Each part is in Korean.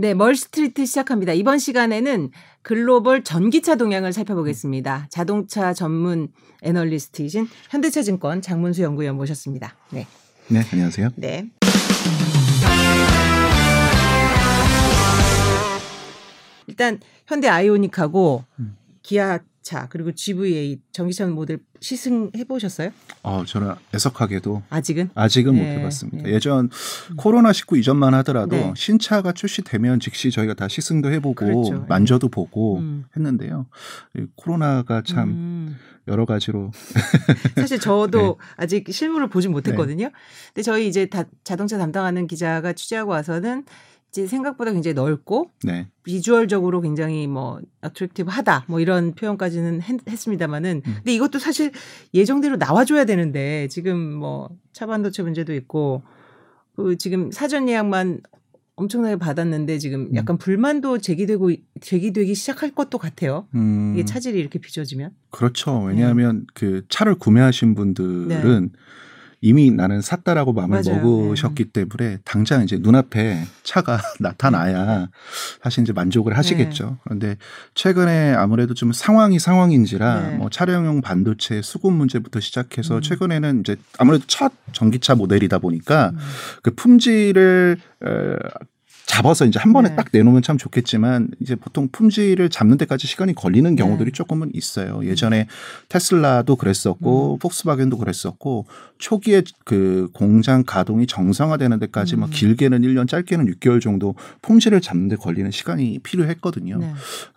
네, 멀스트리트 시작합니다. 이번 시간에는 글로벌 전기차 동향을 살펴보겠습니다. 자동차 전문 애널리스트이신 현대차증권 장문수 연구위원 모셨습니다. 네. 네, 안녕하세요. 네. 일단 현대 아이오닉하고 음. 기아 차 그리고 GV8 전기차 모델 시승해 보셨어요? 어, 저는 애석하게도 아직은? 아직은 네, 못 해봤습니다. 네. 예전 코로나 19 이전만 하더라도 네. 신차가 출시되면 즉시 저희가 다 시승도 해보고 그렇죠. 만져도 보고 음. 했는데요. 이 코로나가 참 음. 여러 가지로 사실 저도 네. 아직 실물을 보진 못했거든요. 근데 저희 이제 다 자동차 담당하는 기자가 취재하고 와서는 이제 생각보다 굉장히 넓고 네, 비주얼적으로 굉장히 뭐 어트랙티브하다 뭐 이런 표현까지는 했, 했습니다마는 음. 근데 이것도 사실 예정대로 나와줘야 되는데 지금 뭐 차반도체 문제도 있고 그 지금 사전 예약만 엄청나게 받았는데 지금 음. 약간 불만도 제기되고 제기되기 시작할 것도 같아요. 음, 이게 차질이 이렇게 빚어지면 그렇죠. 왜냐하면 그 차를 구매하신 분들은 이미 나는 샀다라고 마음을 네. 맞아요. 먹으셨기 때문에 당장 이제 눈앞에 차가 나타나야 사실 이제 만족을 하시겠죠. 그런데 최근에 아무래도 좀 상황이 상황인지라 네. 뭐 차량용 반도체 수급 문제부터 시작해서 음. 최근에는 이제 아무래도 첫 전기차 모델이다 보니까 음. 그 품질을 어, 잡아서 이제 한 번에 네. 딱 내놓으면 참 좋겠지만 이제 보통 품질을 잡는 데까지 시간이 걸리는 경우들이 네. 조금은 있어요. 예전에 테슬라도 그랬었고 음. 폭스바겐도 그랬었고 초기에 그 공장 가동이 정상화되는 데까지 뭐 음. 길게는 1년 짧게는 6개월 정도 품질을 잡는 데 걸리는 시간이 필요했거든요. 네.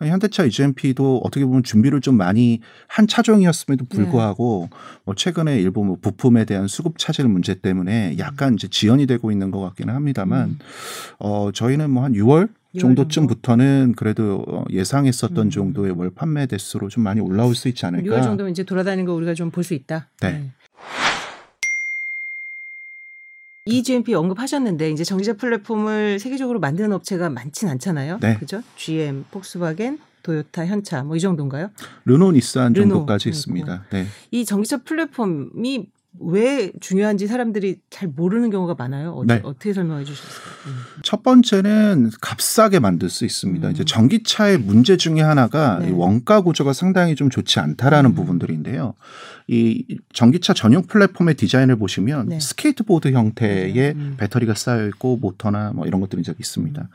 현대차 EGMP도 어떻게 보면 준비를 좀 많이 한 차종이었음에도 불구하고 뭐 최근에 일부 뭐 부품에 대한 수급 차질 문제 때문에 약간 이제 지연이 되고 있는 것 같기는 합니다만 음. 어 저희는 뭐한 6월 6월 정도쯤부터는 그래도 어, 예상했었던 음. 정도의 월 판매 대수로 좀 많이 올라올 수 있지 않을까. 6월 정도면 이제 돌아다니는 거 우리가 좀 볼 수 있다. 네. EGMP 언급하셨는데 이제 전기차 플랫폼을 세계적으로 만드는 업체가 많진 않잖아요. 네. 그죠? GM, 폭스바겐, 도요타, 현차 뭐 이 정도인가요? 르노, 니산 르노 정도까지. 있습니다. 네. 이 전기차 플랫폼이 왜 중요한지 사람들이 잘 모르는 경우가 많아요. 어, 네. 어떻게 설명해 주실까요? 음. 첫 번째는 값싸게 만들 수 있습니다. 음. 이제 전기차의 문제 중에 하나가 네. 이 원가 구조가 상당히 좀 좋지 않다라는 음. 부분들인데요. 이 전기차 전용 플랫폼의 디자인을 보시면 네. 스케이트보드 형태의. 음. 배터리가 쌓여 있고 모터나 뭐 이런 것들이 이제 있습니다.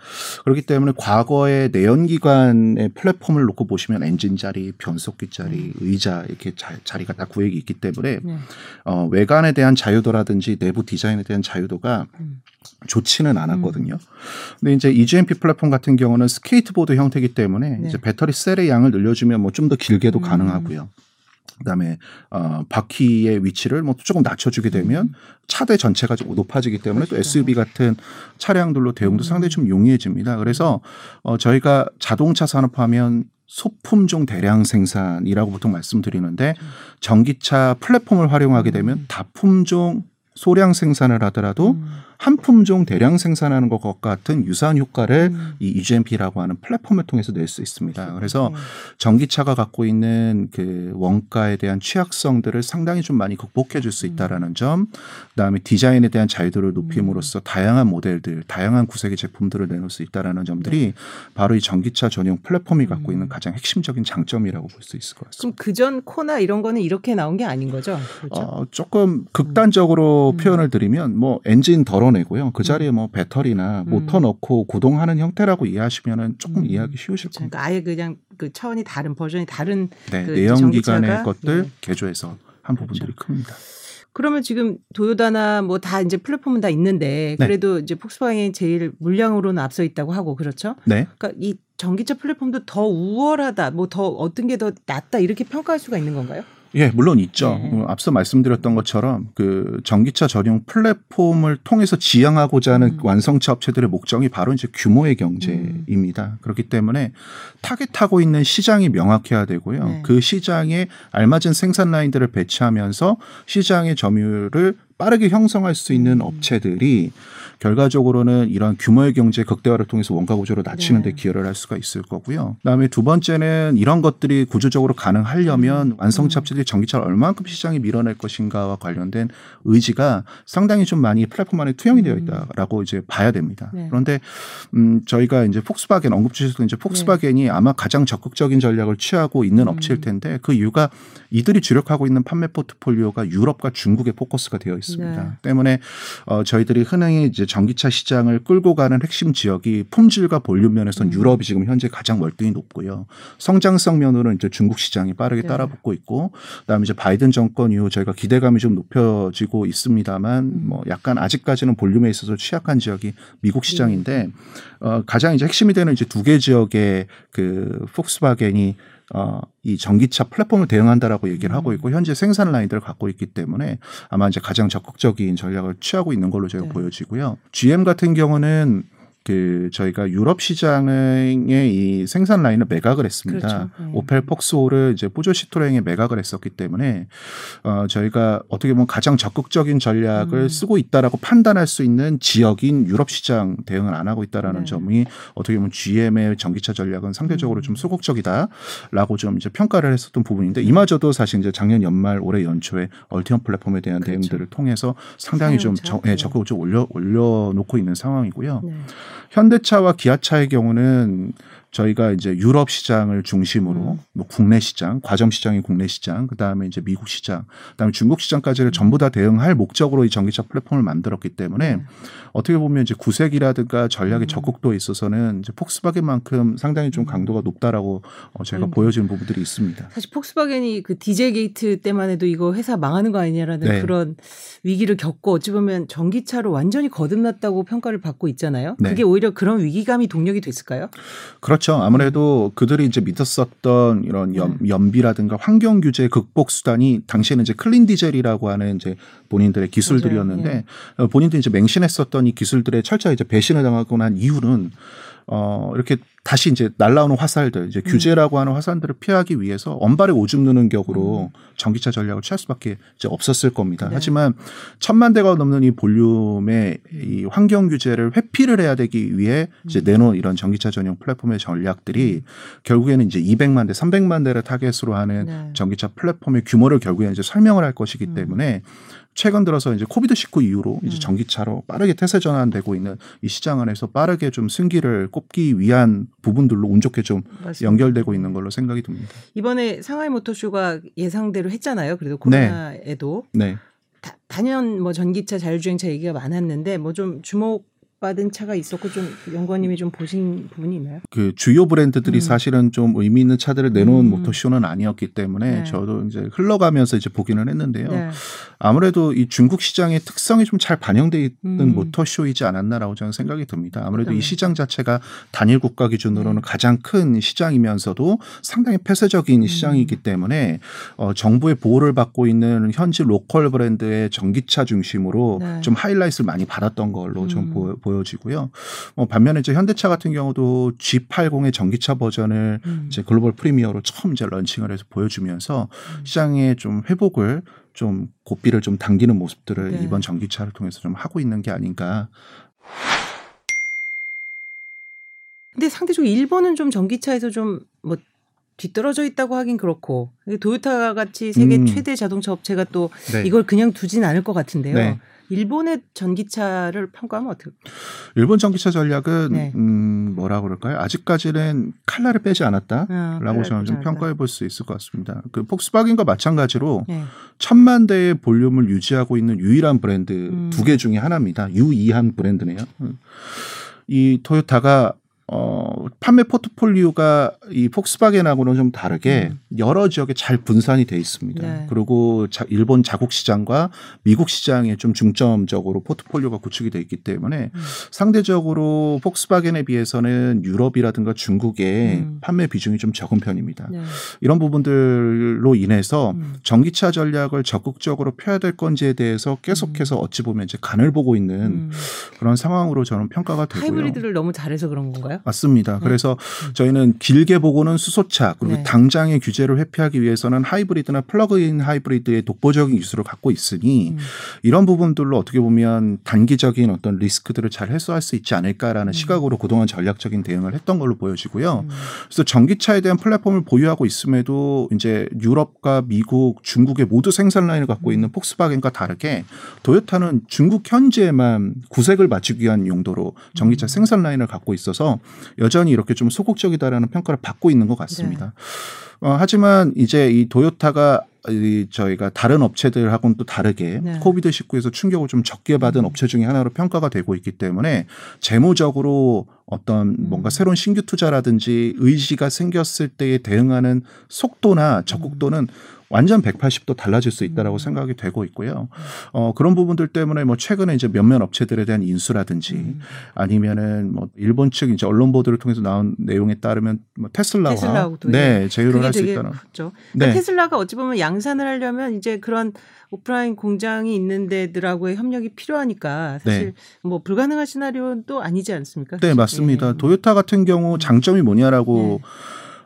그렇기 때문에 과거의 내연기관의 플랫폼을 놓고 보시면 엔진 자리, 변속기 자리, 의자 이렇게 자, 자리가 다 구획이 있기 때문에 네. 어, 외관에 대한 자유도라든지 내부 디자인에 대한 자유도가 음. 좋지는 않았거든요. 근데 이제 EGMP 플랫폼 같은 경우는 스케이트보드 형태이기 때문에 네. 이제 배터리 셀의 양을 늘려주면 뭐 좀 더 길게도 음. 가능하고요. 그다음에 어 바퀴의 위치를 뭐 조금 낮춰주게 되면 차대 전체가 좀 높아지기 때문에 또 음. 그렇죠. SUV 같은 차량들로 대응도 음. 상당히 좀 용이해집니다. 그래서 어 저희가 자동차 산업하면 소품종 대량 생산이라고 보통 말씀드리는데 전기차 플랫폼을 활용하게 되면 음. 다품종 소량 생산을 하더라도 음. 한 품종 대량 생산하는 것 같은 유사한 효과를 음. 이 EGMP라고 하는 플랫폼을 통해서 낼 수 있습니다. 그래서 네. 전기차가 갖고 있는 그 원가에 대한 취약성들을 상당히 좀 많이 극복해 줄수 음. 있다라는 점, 그다음에 디자인에 대한 자유도를 높임으로써 다양한 모델들, 다양한 구색의 제품들을 내놓을 수 있다라는 점들이 바로 이 전기차 전용 플랫폼이 갖고 음. 있는 가장 핵심적인 장점이라고 볼 수 있을 것 같습니다. 그럼 그전 코나 이런 거는 이렇게 나온 게 아닌 거죠? 그렇죠? 어, 조금 극단적으로 음. 표현을 드리면 뭐 엔진 덜어내고요. 그 자리에 뭐 배터리나 음. 모터 넣고 구동하는 형태라고 이해하시면은 조금 음. 이해하기 쉬우실 그렇죠. 겁니다. 그러니까 아예 그냥 그 차원이 다른 버전이 다른 네, 그 내연기관의 것들 네. 개조해서 한 그렇죠. 부분들이 큽니다. 그러면 지금 도요다나 뭐 다 이제 플랫폼은 다 있는데 네. 그래도 이제 폭스바겐이 제일 물량으로는 앞서 있다고 하고 그렇죠? 네. 그러니까 이 전기차 플랫폼도 더 우월하다, 뭐 더 어떤 게 더 낫다 이렇게 평가할 수가 있는 건가요? 예, 물론 있죠. 네. 어, 앞서 말씀드렸던 것처럼 그 전기차 전용 플랫폼을 통해서 지향하고자 하는 음. 완성차 업체들의 목적이 바로 이제 규모의 경제입니다. 그렇기 때문에 타겟하고 있는 시장이 명확해야 되고요. 네. 그 시장에 알맞은 생산 라인들을 배치하면서 시장의 점유율을 빠르게 형성할 수 있는 음. 업체들이 결과적으로는 이런 규모의 경제 극대화를 통해서 원가 구조로 낮추는 데 네. 기여를 할 수가 있을 거고요. 그다음에 두 번째는 이런 것들이 구조적으로 가능하려면 완성차 업체들이 전기차를 얼마만큼 시장에 밀어낼 것인가와 관련된 의지가 상당히 좀 많이 플랫폼 안에 투영이 되어 있다라고 이제 봐야 됩니다. 네. 그런데 음 저희가 이제 폭스바겐 언급 주셔서 이제 폭스바겐이 아마 가장 적극적인 전략을 취하고 있는 음. 업체일 텐데 그 이유가 이들이 주력하고 있는 판매 포트폴리오가 유럽과 중국에 포커스가 되어 있습니다. 네. 때문에 어 저희들이 흔히 이제 전기차 시장을 끌고 가는 핵심 지역이 품질과 볼륨 면에서는 음. 유럽이 지금 현재 가장 월등히 높고요. 성장성 면으로는 이제 중국 시장이 빠르게 네. 따라붙고 있고 그다음에 이제 바이든 정권 이후 저희가 기대감이 좀 높여지고 있습니다만 음. 뭐 약간 아직까지는 볼륨에 있어서 취약한 지역이 미국 시장인데 어 가장 이제 핵심이 되는 이제 두 개 지역의 그 폭스바겐이 어, 이 전기차 플랫폼을 대응한다라고 얘기를 하고 음. 있고 현재 생산 라인들을 갖고 있기 때문에 아마 이제 가장 적극적인 전략을 취하고 있는 걸로 저희가 네. 보여지고요. GM 같은 경우는 그 저희가 유럽 시장의 이 생산 라인을 매각을 했습니다. 그렇죠. 네. 오펠 폭스호를 이제 뿌조 시트로행에 매각을 했었기 때문에 어 저희가 어떻게 보면 가장 적극적인 전략을 음. 쓰고 있다라고 판단할 수 있는 지역인 유럽 시장 대응을 안 하고 있다라는 네. 점이 어떻게 보면 GM의 전기차 전략은 상대적으로 음. 좀 소극적이다라고 좀 이제 평가를 했었던 부분인데 이마저도 사실 이제 작년 연말 올해 연초에 얼티엄 플랫폼에 대한 그렇죠. 대응들을 통해서 상당히 좀. 적, 예, 네. 좀 올려 올려놓고 있는 상황이고요. 네. 현대차와 기아차의 경우는 저희가 이제 유럽 시장을 중심으로 음. 뭐 국내 시장, 과점 시장이 국내 시장, 그다음에 이제 미국 시장, 그다음에 중국 시장까지를 전부 다 대응할 목적으로 이 전기차 플랫폼을 만들었기 때문에 네. 어떻게 보면 이제 구색이라든가 전략의 음. 적극도에 있어서는 이제 폭스바겐만큼 상당히 좀 음. 강도가 높다라고 어 제가 음. 보여지는 부분들이 있습니다. 사실 폭스바겐이 그 디젤 게이트 때만 해도 이거 회사 망하는 거 아니냐라는 네. 그런 위기를 겪고 어찌 보면 전기차로 완전히 거듭났다고 평가를 받고 있잖아요. 네. 그게 오히려 그런 위기감이 동력이 됐을까요? 그렇죠. 아무래도 그들이 이제 믿었었던 이런 연, 네. 연비라든가 환경 규제 극복 수단이 당시에는 이제 클린 디젤이라고 하는 이제 본인들의 기술들이었는데 맞아요. 어, 본인들이 이제 맹신했었던 이 기술들의 철저히 이제 배신을 당하고 난 이후는 어 이렇게 다시 이제 날라오는 화살들 음. 이제 규제라고 하는 화살들을 피하기 위해서 언발에 오줌 누는 격으로 전기차 전략을 취할 수밖에 이제 없었을 겁니다. 음. 네. 하지만 천만 대가 넘는 이 볼륨의 이 환경 규제를 회피를 해야 되기 위해 이제 음. 내놓은 이런 전기차 전용 플랫폼의 전략들이 결국에는 이제 200만 대, 300만 대를 타겟으로 하는 네. 전기차 플랫폼의 규모를 결국에는 이제 설명을 할 것이기 음. 때문에 최근 들어서 이제 코비드 19 이후로 이제 음. 전기차로 빠르게 태세 전환되고 있는 이 시장 안에서 빠르게 좀 승기를 꼽기 위한 부분들로 운 좋게 좀 맞습니다. 연결되고 있는 걸로 생각이 듭니다. 이번에 상하이 모터쇼가 예상대로 했잖아요. 그래도 네. 코로나에도 네. 다, 단연 뭐 전기차 자율주행차 얘기가 많았는데 뭐 좀 주목 받은 차가 있었고 좀 연구원님이 좀 보신 부분이 있나요? 그 주요 브랜드들이 음. 사실은 좀 의미 있는 차들을 내놓은 음. 모터쇼는 아니었기 때문에 네. 저도 이제 흘러가면서 이제 보기는 했는데요. 네. 아무래도 이 중국 시장의 특성이 좀 잘 반영돼 있는 음. 모터쇼이지 않았나라고 저는 생각이 듭니다. 아무래도 그러네요. 이 시장 자체가 단일 국가 기준으로는 음. 가장 큰 시장이면서도 상당히 폐쇄적인 음. 시장이기 때문에 어, 정부의 보호를 받고 있는 현지 local 브랜드의 전기차 중심으로 네. 좀 하이라이트를 많이 받았던 걸로 좀 음. 보여, 지고요 어, 반면에 이제 현대차 같은 경우도 G80의 전기차 버전을 음. 이제 global premiere로 처음 이제 launching을 해서 보여주면서 음. 시장의 좀 회복을 좀 고삐를 좀 당기는 모습들을 네. 이번 전기차를 통해서 좀 하고 있는 게 아닌가. 근데 상대적으로 일본은 좀 전기차에서 좀 뭐 뒤떨어져 있다고 하긴 그렇고 도요타 같이 세계 음. 최대 자동차 업체가 또 네. 이걸 그냥 두진 않을 것 같은데요. 네. 일본의 전기차를 평가하면 어떻게? 일본 전기차 전략은 네. 음, 뭐라 그럴까요? 아직까지는 칼날을 빼지 않았다라고 아, 저는 좀 평가해 볼 수 있을 것 같습니다. 그 폭스바겐과 마찬가지로 네. 천만 대의 볼륨을 유지하고 있는 유일한 브랜드 음. 두개 중에 하나입니다. 유이한 브랜드네요. 음. 이 토요타가 어, 판매 포트폴리오가 이 폭스바겐하고는 좀 다르게 여러 지역에 잘 분산이 돼 있습니다. 네. 그리고 자, 일본 자국 시장과 미국 시장에 좀 중점적으로 포트폴리오가 구축이 돼 있기 때문에 음. 상대적으로 폭스바겐에 비해서는 유럽이라든가 중국의 음. 판매 비중이 좀 적은 편입니다. 네. 이런 부분들로 인해서 음. 전기차 전략을 적극적으로 펴야 될 건지에 대해서 계속해서 어찌 보면 이제 간을 보고 있는 음. 그런 상황으로 저는 평가가 되고요. 하이브리드를 너무 잘해서 그런 건가요? 맞습니다. 네. 그래서 저희는 길게 보고는 수소차 그리고 네. 당장의 규제를 회피하기 위해서는 하이브리드나 플러그인 하이브리드의 독보적인 기술을 갖고 있으니 음. 이런 부분들로 어떻게 보면 단기적인 어떤 리스크들을 잘 해소할 수 있지 않을까라는 시각으로 그동안 전략적인 대응을 했던 걸로 보여지고요. 음. 그래서 전기차에 대한 플랫폼을 보유하고 있음에도 이제 유럽과 미국, 중국의 모두 생산 라인을 갖고 있는 폭스바겐과 다르게 도요타는 중국 현지에만 구색을 맞추기 위한 용도로 전기차 생산 라인을 갖고 있어서 여전히 이렇게 좀 소극적이다라는 평가를 받고 있는 것 같습니다. 어, 하지만 이제 이 도요타가 이 저희가 다른 업체들하고는 또 다르게 네. COVID 19에서 충격을 좀 적게 받은 업체 중에 하나로 평가가 되고 있기 때문에 재무적으로 어떤 뭔가 새로운 신규 투자라든지 의지가 생겼을 때에 대응하는 속도나 적극도는 완전 180도 달라질 수 있다라고 생각이 되고 있고요. 어, 그런 부분들 때문에 뭐 최근에 이제 몇몇 업체들에 대한 인수라든지 음. 아니면은 뭐 일본 측 이제 언론 보도를 통해서 나온 내용에 따르면 뭐 테슬라와 테슬라하고도 네 제휴를 그게 할수 있다는 컸죠. 그러니까 네. 테슬라가 어찌 보면 양산을 하려면 이제 그런 오프라인 공장이 있는 데들하고의 협력이 필요하니까 사실 뭐 불가능한 시나리오는 또 아니지 않습니까? 네, 맞습니다. 예. 도요타 같은 경우 장점이 뭐냐라고 네.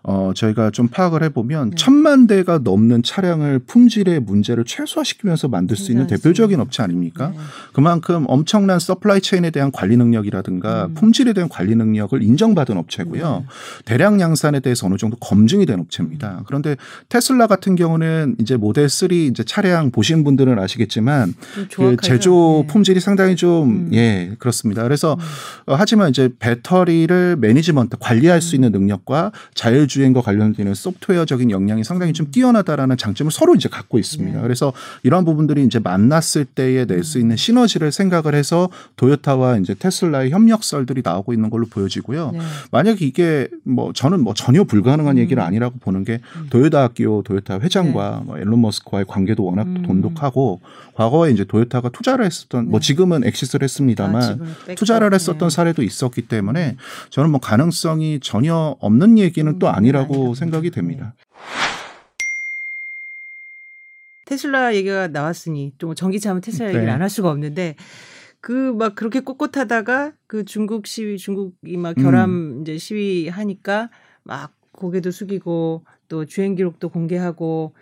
어, 저희가 좀 파악을 해보면 네. 천만 대가 넘는 차량을 품질의 문제를 최소화시키면서 만들 수 있는 대표적인. 업체 아닙니까? 네. 그만큼 엄청난 supply chain에 대한 관리 능력이라든가 음. 품질에 대한 관리 능력을 인정받은 업체고요. 네. 대량 양산에 대해서 어느 정도 검증이 된 업체입니다. 그런데 테슬라 같은 경우는 이제 모델 3 이제 차량 보신 분들은 아시겠지만 좀 그. 제조 네. 품질이 상당히 좀 음. 예, 그렇습니다. 그래서 음. 어, 하지만 이제 배터리를 매니지먼트 관리할 수 있는 능력과 자율 주행과 관련되는 소프트웨어적인 역량이 상당히 좀 뛰어나다라는 장점을 서로 이제 갖고 있습니다. 네. 그래서 이러한 부분들이 이제 만났을 때에 낼 수 있는 시너지를 생각을 해서 도요타와 이제 테슬라의 협력설들이 나오고 있는 걸로 보여지고요. 네. 만약 이게 뭐 저는 뭐 전혀 불가능한 음. 얘기를 아니라고 보는 게 음. 도요타 학교 도요타 회장과 뭐 앨런 머스크와의 관계도 워낙 음. 돈독하고 과거에 이제 도요타가 투자를 했었던 뭐 네. 지금은 엑시스를 했습니다만 아, 투자를 네. 했었던 사례도 있었기 때문에 저는 뭐 가능성이 전혀 없는 얘기는 또 음, 아니라고 아니라고 생각이. 됩니다. 테슬라 얘기가 나왔으니 또 전기차 하면 테슬라 네. 얘기를 안할 수가 없는데 그 막 그렇게 꼿꼿하다가 그 중국 시위 중국이 막 결함 음. 이제 시위 하니까 막 고개도 숙이고 또 주행 기록도 공개하고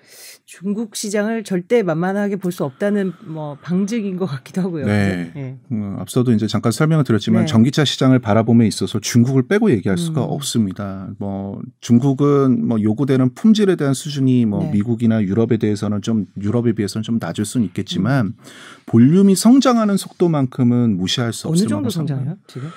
중국 시장을 절대 만만하게 볼 수 없다는 뭐 방증인 것 같기도 하고요. 네. 네. 음, 앞서도 이제 잠깐 설명을 드렸지만 네. 전기차 시장을 바라봄에 있어서 중국을 빼고 얘기할 수가 음. 없습니다. 뭐 중국은 뭐 요구되는 품질에 대한 수준이 뭐 네. 미국이나 유럽에 대해서는 좀 유럽에 비해서는 좀 낮을 수는 있겠지만 음. 볼륨이 성장하는 속도만큼은 무시할 수 어느 없을 정도 성장해요 지금?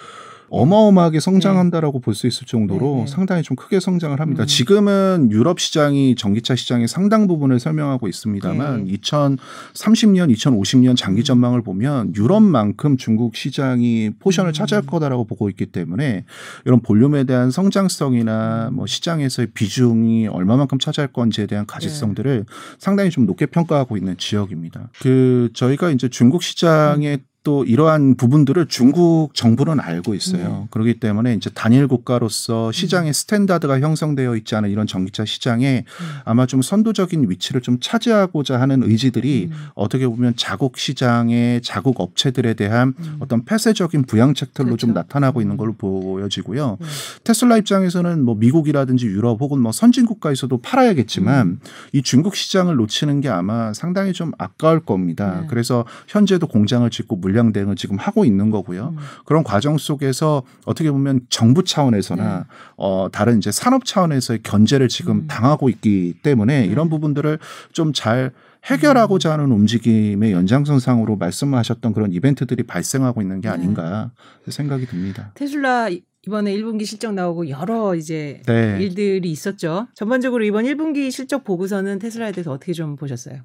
어마어마하게 성장한다라고 볼 수 있을 정도로 네, 네. 상당히 좀 크게 성장을 합니다. 음. 지금은 유럽 시장이 전기차 시장의 상당 부분을 설명하고 있습니다만 네. 2030년, 2050년 장기 음. 전망을 보면 유럽만큼 중국 시장이 포션을 음. 차지할 거다라고 보고 있기 때문에 이런 볼륨에 대한 성장성이나 음. 뭐 시장에서의 비중이 얼마만큼 차지할 건지에 대한 가시성들을 상당히 좀 높게 평가하고 있는 지역입니다. 그 저희가 이제 중국 시장에 또 이러한 부분들을 중국 정부는 알고 있어요. 네. 그렇기 때문에 이제 단일 국가로서 시장의 standard가 형성되어 있지 않은 이런 전기차 시장에 음. 아마 좀 선도적인 위치를 좀 차지하고자 하는 의지들이 음. 어떻게 보면 자국 시장의 자국 업체들에 대한 음. 어떤 폐쇄적인 부양책들로 좀 그렇죠. 나타나고 있는 음. 걸로 보여지고요. 네. 테슬라 입장에서는 뭐 미국이라든지 유럽 혹은 뭐 선진 국가에서도 팔아야겠지만 음. 이 중국 시장을 놓치는 게 아마 상당히 좀 아까울 겁니다. 네. 그래서 현재도 공장을 짓고 물량 대응을 지금 하고 있는 거고요. 음. 그런 과정 속에서 어떻게 보면 정부 차원에서나 네. 어 다른 이제 산업 차원에서의 견제를 지금 음. 당하고 있기 때문에 네. 이런 부분들을 좀잘 해결하고자 음. 하는 움직임의 연장선상으로 말씀하셨던 그런 이벤트들이 발생하고 있는 게 네. 아닌가 생각이 듭니다. 테슬라 이- 이번에 1분기 실적 나오고 여러 이제 네. 일들이 있었죠. 전반적으로 이번 1분기 실적 보고서는 테슬라에 대해서 어떻게 좀 보셨어요?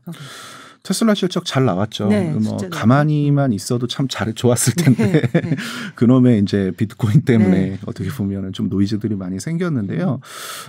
테슬라 실적 잘 나왔죠. 네, 뭐 가만히만 있어도 참 잘 좋았을 텐데 네, 네. 그놈의 이제 비트코인 때문에 네. 어떻게 보면은 좀 노이즈들이 많이 생겼는데요.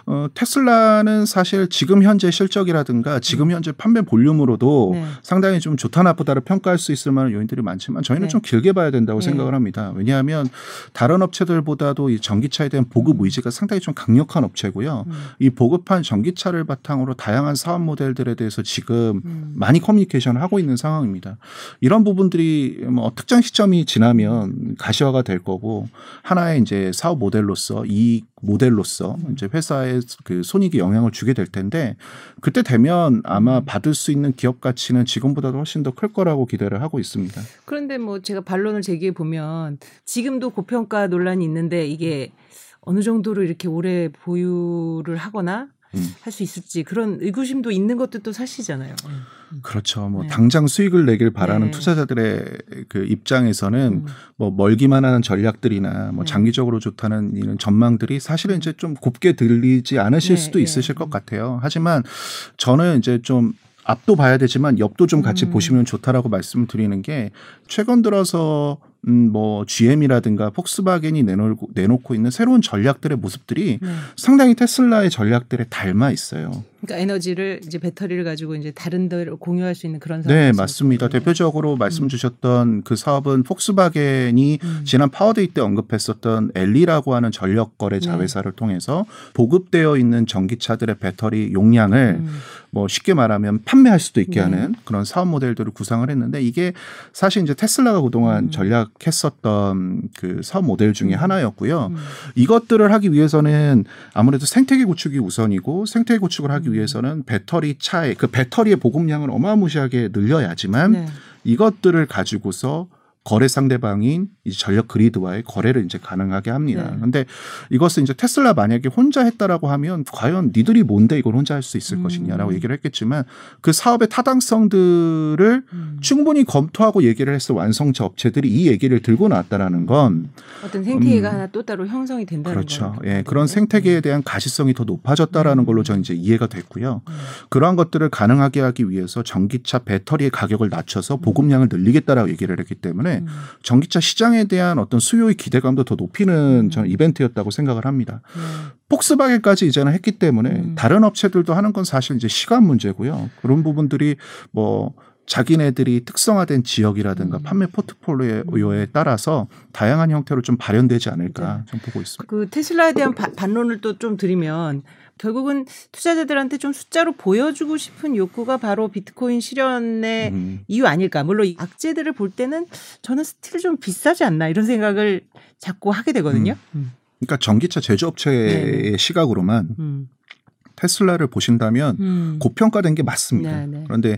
어, 테슬라는 사실 지금 현재 실적이라든가 지금 현재 판매 볼륨으로도 음. 네. 상당히 좀 좋다 나쁘다를 평가할 수 있을 만한 요인들이 많지만 저희는 네. 좀 길게 봐야 된다고 네. 생각을 합니다. 왜냐하면 다른 업체들보다도 이 전기차에 대한 보급 음. 의지가 상당히 좀 강력한 업체고요. 음. 이 보급한 전기차를 바탕으로 다양한 사업 모델들에 대해서 지금 음. 많이 커뮤니 케이션을 하고 있는 상황입니다. 이런 부분들이 뭐 특정 시점이 지나면 가시화가 될 거고 하나의 이제 사업 모델로서 이 모델로서 이제 회사의 그 손익에 영향을 주게 될 텐데 그때 되면 아마 받을 수 있는 기업 가치는 지금보다도 훨씬 더 클 거라고 기대를 하고 있습니다. 그런데 뭐 제가 반론을 제기해 보면 지금도 고평가 논란이 있는데 이게 어느 정도로 이렇게 오래 보유를 하거나 음. 할수 있을지 그런 의구심도 있는 것도 또 사실이잖아요. 그렇죠. 뭐 네. 당장 수익을 내길 바라는 네. 투자자들의 그 입장에서는 음. 뭐 멀기만 하는 전략들이나 뭐 네. 장기적으로 좋다는 이런 전망들이 사실은 이제 좀 곱게 들리지 않으실 네, 수도 네. 있으실 것 같아요. 하지만 저는 이제 좀 앞도 봐야 되지만 옆도 좀 같이 음. 보시면 좋다라고 말씀을 드리는 게 최근 들어서 음 뭐 GM이라든가 폭스바겐이 내놓고 내놓고 있는 새로운 전략들의 모습들이 네. 상당히 테슬라의 전략들에 닮아 있어요. 그러니까 에너지를 이제 배터리를 가지고 이제 다른 데로 공유할 수 있는 그런 네, 상황 맞습니다. 대표적으로 말씀 주셨던 그 사업은 폭스바겐이 음. 지난 Power Day 때 언급했었던 Elli라고 하는 전력 거래 네. 자회사를 통해서 보급되어 있는 전기차들의 배터리 용량을 음. 뭐 쉽게 말하면 판매할 수도 있게 네. 하는 그런 사업 모델들을 구상을 했는데 이게 사실 이제 테슬라가 그동안 음. 전략했었던 그 사업 모델 중에 음. 하나였고요. 음. 이것들을 하기 위해서는 아무래도 생태계 구축이 우선이고 생태계 구축을 하기 음. 위해서는 배터리 차의 그 배터리의 보급량을 어마무시하게 늘려야지만 네. 이것들을 가지고서 거래 상대방인 이 전력 그리드와의 거래를 이제 가능하게 합니다. 네. 근데 이것은 이제 테슬라 만약에 혼자 했다라고 하면 과연 니들이 뭔데 이걸 혼자 할 수 있을 음. 것이냐라고 얘기를 했겠지만 그 사업의 타당성들을 음. 충분히 검토하고 얘기를 했을 완성차 업체들이 이 얘기를 들고 나왔다라는 건 어떤 생태계가 음. 하나 또 따로 형성이 된다는 그렇죠. 예, 그런 생태계에 대한 가시성이 더 높아졌다라는 걸로 저는 이제 이해가 됐고요. 음. 그러한 것들을 가능하게 하기 위해서 전기차 배터리의 가격을 낮춰서 보급량을 늘리겠다라고 얘기를 했기 때문에 음. 전기차 시장에 대한 어떤 수요의 기대감도 더 높이는 음. 저는 이벤트였다고 생각을 합니다. 네. 폭스바겐까지 이제는 했기 때문에 음. 다른 업체들도 하는 건 사실 이제 시간 문제고요. 그런 부분들이 뭐 자기네들이 특성화된 지역이라든가 음. 판매 포트폴리오에 따라서 다양한 형태로 좀 발현되지 않을까 네. 좀 보고 있습니다. 그 테슬라에 대한 바- 반론을 또 좀 드리면 결국은 투자자들한테 좀 숫자로 보여주고 싶은 욕구가 바로 비트코인 실현의 음. 이유 아닐까. 물론 이 악재들을 볼 때는 저는 still 좀 비싸지 않나 이런 생각을 자꾸 하게 되거든요. 음. 그러니까 전기차 제조업체의 네네. 시각으로만 음. 테슬라를 보신다면 음. 고평가된 게 맞습니다. 네네. 그런데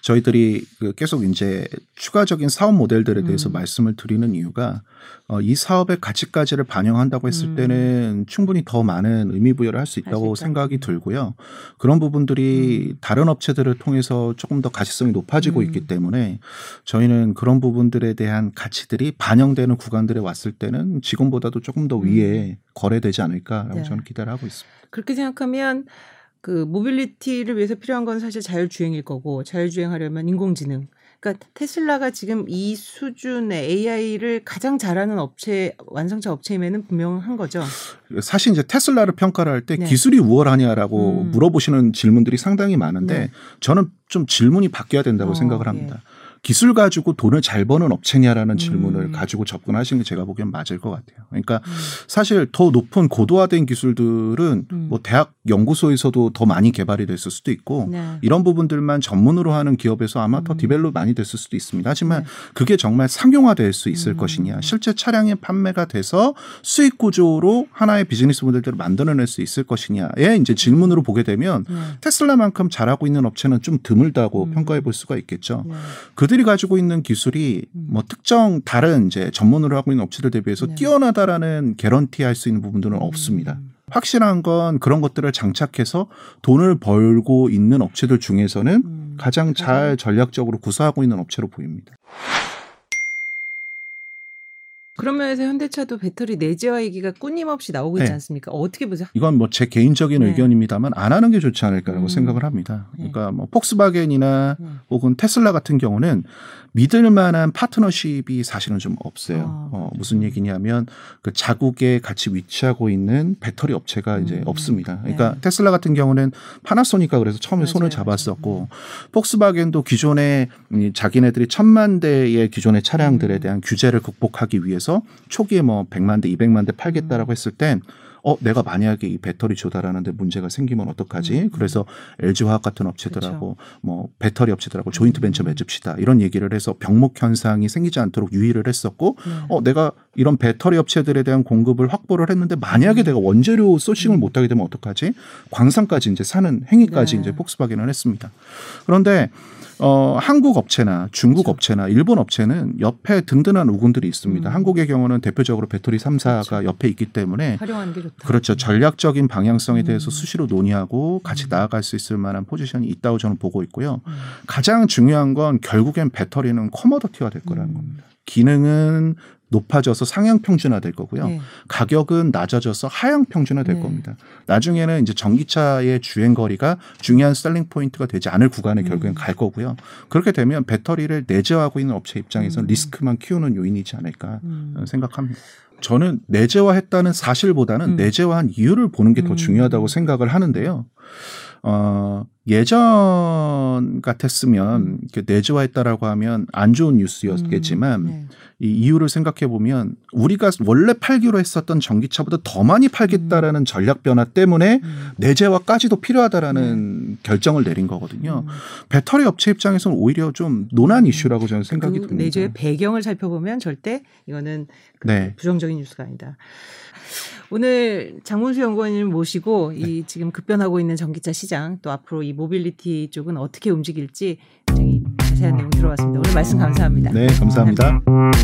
저희들이 그 계속 이제 추가적인 사업 모델들에 대해서 음. 말씀을 드리는 이유가 어, 이 사업의 가치까지를 반영한다고 했을 음. 때는 충분히 더 많은 의미 부여를 할 수 있다고 있다. 생각이 들고요. 그런 부분들이 다른 업체들을 통해서 조금 더 가시성이 높아지고 음. 있기 때문에 저희는 그런 부분들에 대한 가치들이 반영되는 구간들에 왔을 때는 지금보다도 조금 더 위에 거래되지 않을까라고 음. 네. 저는 기대를 하고 있습니다. 그렇게 생각하면 그 mobility를 위해서 필요한 건 사실 자율주행일 거고 자율주행하려면 인공지능. 그러니까 테슬라가 지금 이 수준의 AI를 가장 잘하는 업체 완성차 업체임에는 분명한 거죠. 사실 이제 테슬라를 평가를 할때 네. 기술이 우월하냐라고 음. 물어보시는 질문들이 상당히 많은데 네. 저는 좀 질문이 바뀌어야 된다고 어, 생각을 합니다. 기술 가지고 돈을 잘 버는 업체냐라는 질문을 음. 가지고 접근하시는 게 제가 보기엔 맞을 것 같아요. 그러니까 음. 사실 더 높은 고도화된 기술들은 음. 뭐 대학 연구소에서도 더 많이 개발이 됐을 수도 있고 네. 이런 부분들만 전문으로 하는 기업에서 아마 더 음. develop 많이 됐을 수도 있습니다. 하지만 네. 그게 정말 상용화될 수 있을 음. 것이냐, 실제 차량의 판매가 돼서 수익 구조로 하나의 비즈니스 모델들을 만들어낼 수 있을 것이냐에 이제 질문으로 보게 되면 네. 테슬라만큼 잘하고 있는 업체는 좀 드물다고 음. 평가해 볼 수가 있겠죠. 네. 그들이 가지고 있는 기술이 음. 뭐 특정 다른 이제 전문으로 하고 있는 업체들 대비해서 네. 뛰어나다라는 개런티 할 수 있는 부분들은 음. 없습니다. 확실한 건 그런 것들을 장착해서 돈을 벌고 있는 업체들 중에서는 음. 가장 잘 전략적으로 구사하고 있는 업체로 보입니다. 그런 면에서 현대차도 배터리 내재화 얘기가 끊임없이 나오고 있지 네. 않습니까? 어떻게 보세요? 이건 뭐 제 개인적인 네. 의견입니다만 안 하는 게 좋지 않을까라고 음. 생각을 합니다. 네. 그러니까 뭐 폭스바겐이나 네. 혹은 테슬라 같은 경우는 믿을 만한 파트너십이 사실은 좀 없어요. 아, 어, 무슨 얘기냐면 그 자국에 같이 위치하고 있는 배터리 업체가 이제 음. 없습니다. 그러니까 네. 테슬라 같은 경우는 파나소니카 그래서 처음에 맞아요, 손을. 잡았었고 폭스바겐도 기존에 이 자기네들이 천만 대의 기존의 차량들에 음. 대한 규제를 극복하기 위해서 초기에 뭐 100만 대, 200만 대 팔겠다라고 했을 땐 어 내가 만약에 이 배터리 조달하는데 문제가 생기면 어떡하지? 음. 그래서 LG 화학 같은 업체들하고 뭐 배터리 업체들하고 조인트 벤처 음. 맺읍시다 이런 얘기를 해서 병목 현상이 생기지 않도록 유의를 했었고 네. 어 내가 이런 배터리 업체들에 대한 공급을 확보를 했는데 만약에 내가 원재료 소싱을 음. 못하게 되면 어떡하지? 광산까지 이제 사는 행위까지 네. 이제 폭스바겐을 했습니다. 그런데 어, 한국 업체나 중국 그렇죠. 업체나 일본 업체는 옆에 든든한 우군들이 있습니다. 음. 한국의 경우는 대표적으로 배터리 3사가 그렇죠. 옆에 있기 때문에 활용하는 게 좋다. 그렇죠. 전략적인 방향성에 음. 대해서 수시로 논의하고 같이 음. 나아갈 수 있을 만한 포지션이 있다고 저는 보고 있고요. 음. 가장 중요한 건 결국엔 배터리는 commodity화 될 거라는 음. 겁니다. 기능은 높아져서 상향 평준화 될 거고요. 네. 가격은 낮아져서 하향 평준화 될 네. 겁니다. 나중에는 이제 전기차의 주행 거리가 중요한 selling point가 되지 않을 구간에 음. 결국엔 갈 거고요. 그렇게 되면 배터리를 내재화하고 있는 업체 입장에서는 음. 리스크만 키우는 요인이지 않을까 음. 생각합니다. 저는 내재화했다는 사실보다는 음. 내재화한 이유를 보는 게더 음. 중요하다고 생각을 하는데요. 어, 예전 같았으면 음. 내재화했다라고 하면 안 좋은 뉴스였겠지만 음. 네. 이 이유를 생각해 보면 우리가 원래 팔기로 했었던 전기차보다 더 많이 팔겠다라는 전략 변화 때문에 음. 내재화까지도 필요하다라는 결정을 내린 거거든요. 음. 배터리 업체 입장에서는 오히려 좀 논한 이슈라고 저는 생각이 그 듭니다. 내주의 배경을 살펴보면 절대 이거는 그 네. 부정적인 뉴스가 아니다. 오늘 장문수 연구원님 모시고 네. 이 지금 급변하고 있는 전기차 시장 또 앞으로 이 모빌리티 쪽은 어떻게 움직일지 굉장히 자세한 내용 들어봤습니다. 오늘 말씀 감사합니다. 네, 감사합니다. 감사합니다.